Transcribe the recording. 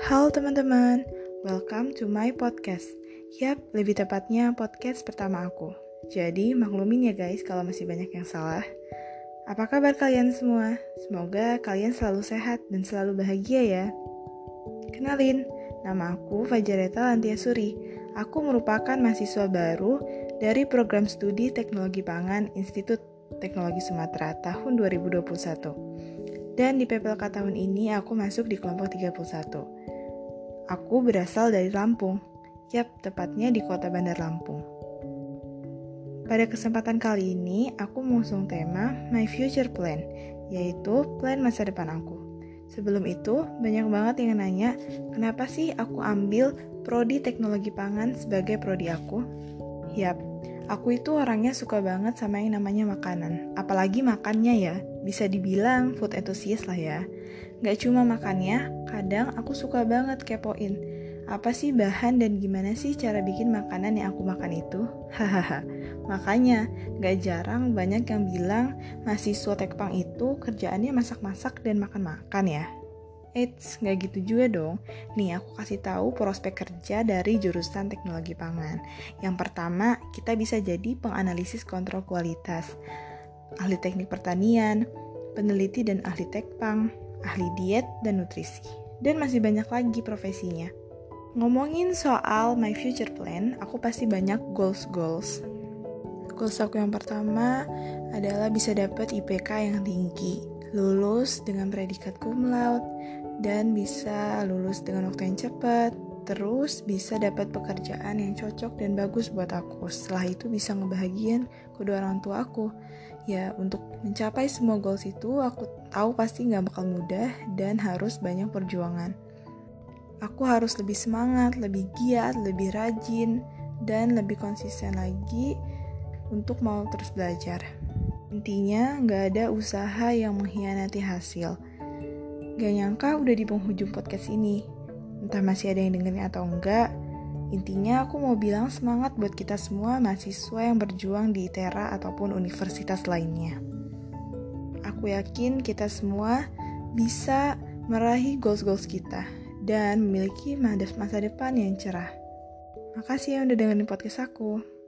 Halo teman-teman, welcome to my podcast. Yap, lebih tepatnya podcast pertama aku. Jadi maklumin ya guys kalau masih banyak yang salah. Apa kabar kalian semua? Semoga kalian selalu sehat dan selalu bahagia ya. Kenalin, nama aku Fajareta Lantiasuri. Aku merupakan mahasiswa baru dari program studi Teknologi Pangan Institut Teknologi Sumatera tahun 2021. Dan di PPLK tahun ini aku masuk di kelompok 31. Aku berasal dari Lampung. Yap, tepatnya di kota Bandar Lampung. Pada kesempatan kali ini, aku mengusung tema My Future Plan, yaitu plan masa depan aku. Sebelum itu, banyak banget yang nanya, kenapa sih aku ambil prodi teknologi pangan sebagai prodi aku? Yap, aku itu orangnya suka banget sama yang namanya makanan. Apalagi makannya ya, bisa dibilang food enthusiast lah ya. Gak cuma makannya, kadang aku suka banget kepoin. Apa sih bahan dan gimana sih cara bikin makanan yang aku makan itu? Hahaha. Makanya, gak jarang banyak yang bilang mahasiswa tekpang itu kerjaannya masak-masak dan makan-makan ya. Eits, gak gitu juga dong. Nih, aku kasih tahu prospek kerja dari jurusan teknologi pangan. Yang pertama, kita bisa jadi penganalisis kontrol kualitas, ahli teknik pertanian, peneliti dan ahli tekpang, ahli diet dan nutrisi. Dan masih banyak lagi profesinya. Ngomongin soal my future plan, aku pasti banyak goals-goals. Goals aku yang pertama adalah bisa dapat IPK yang tinggi, lulus dengan predikat cum laude, dan bisa lulus dengan waktu yang cepat, terus bisa dapat pekerjaan yang cocok dan bagus buat aku. Setelah itu bisa ngebahagian kedua orang tua aku. Ya, untuk mencapai semua goals itu aku tahu pasti nggak bakal mudah dan harus banyak perjuangan. Aku harus lebih semangat, lebih giat, lebih rajin, dan lebih konsisten lagi untuk mau terus belajar. Intinya, nggak ada usaha yang mengkhianati hasil. Gak nyangka udah di penghujung podcast ini. Entah masih ada yang dengerin atau enggak, intinya aku mau bilang semangat buat kita semua mahasiswa yang berjuang di ITERA ataupun universitas lainnya. Aku yakin kita semua bisa meraih goals-goals kita dan memiliki masa depan yang cerah. Makasih ya udah dengerin podcast aku.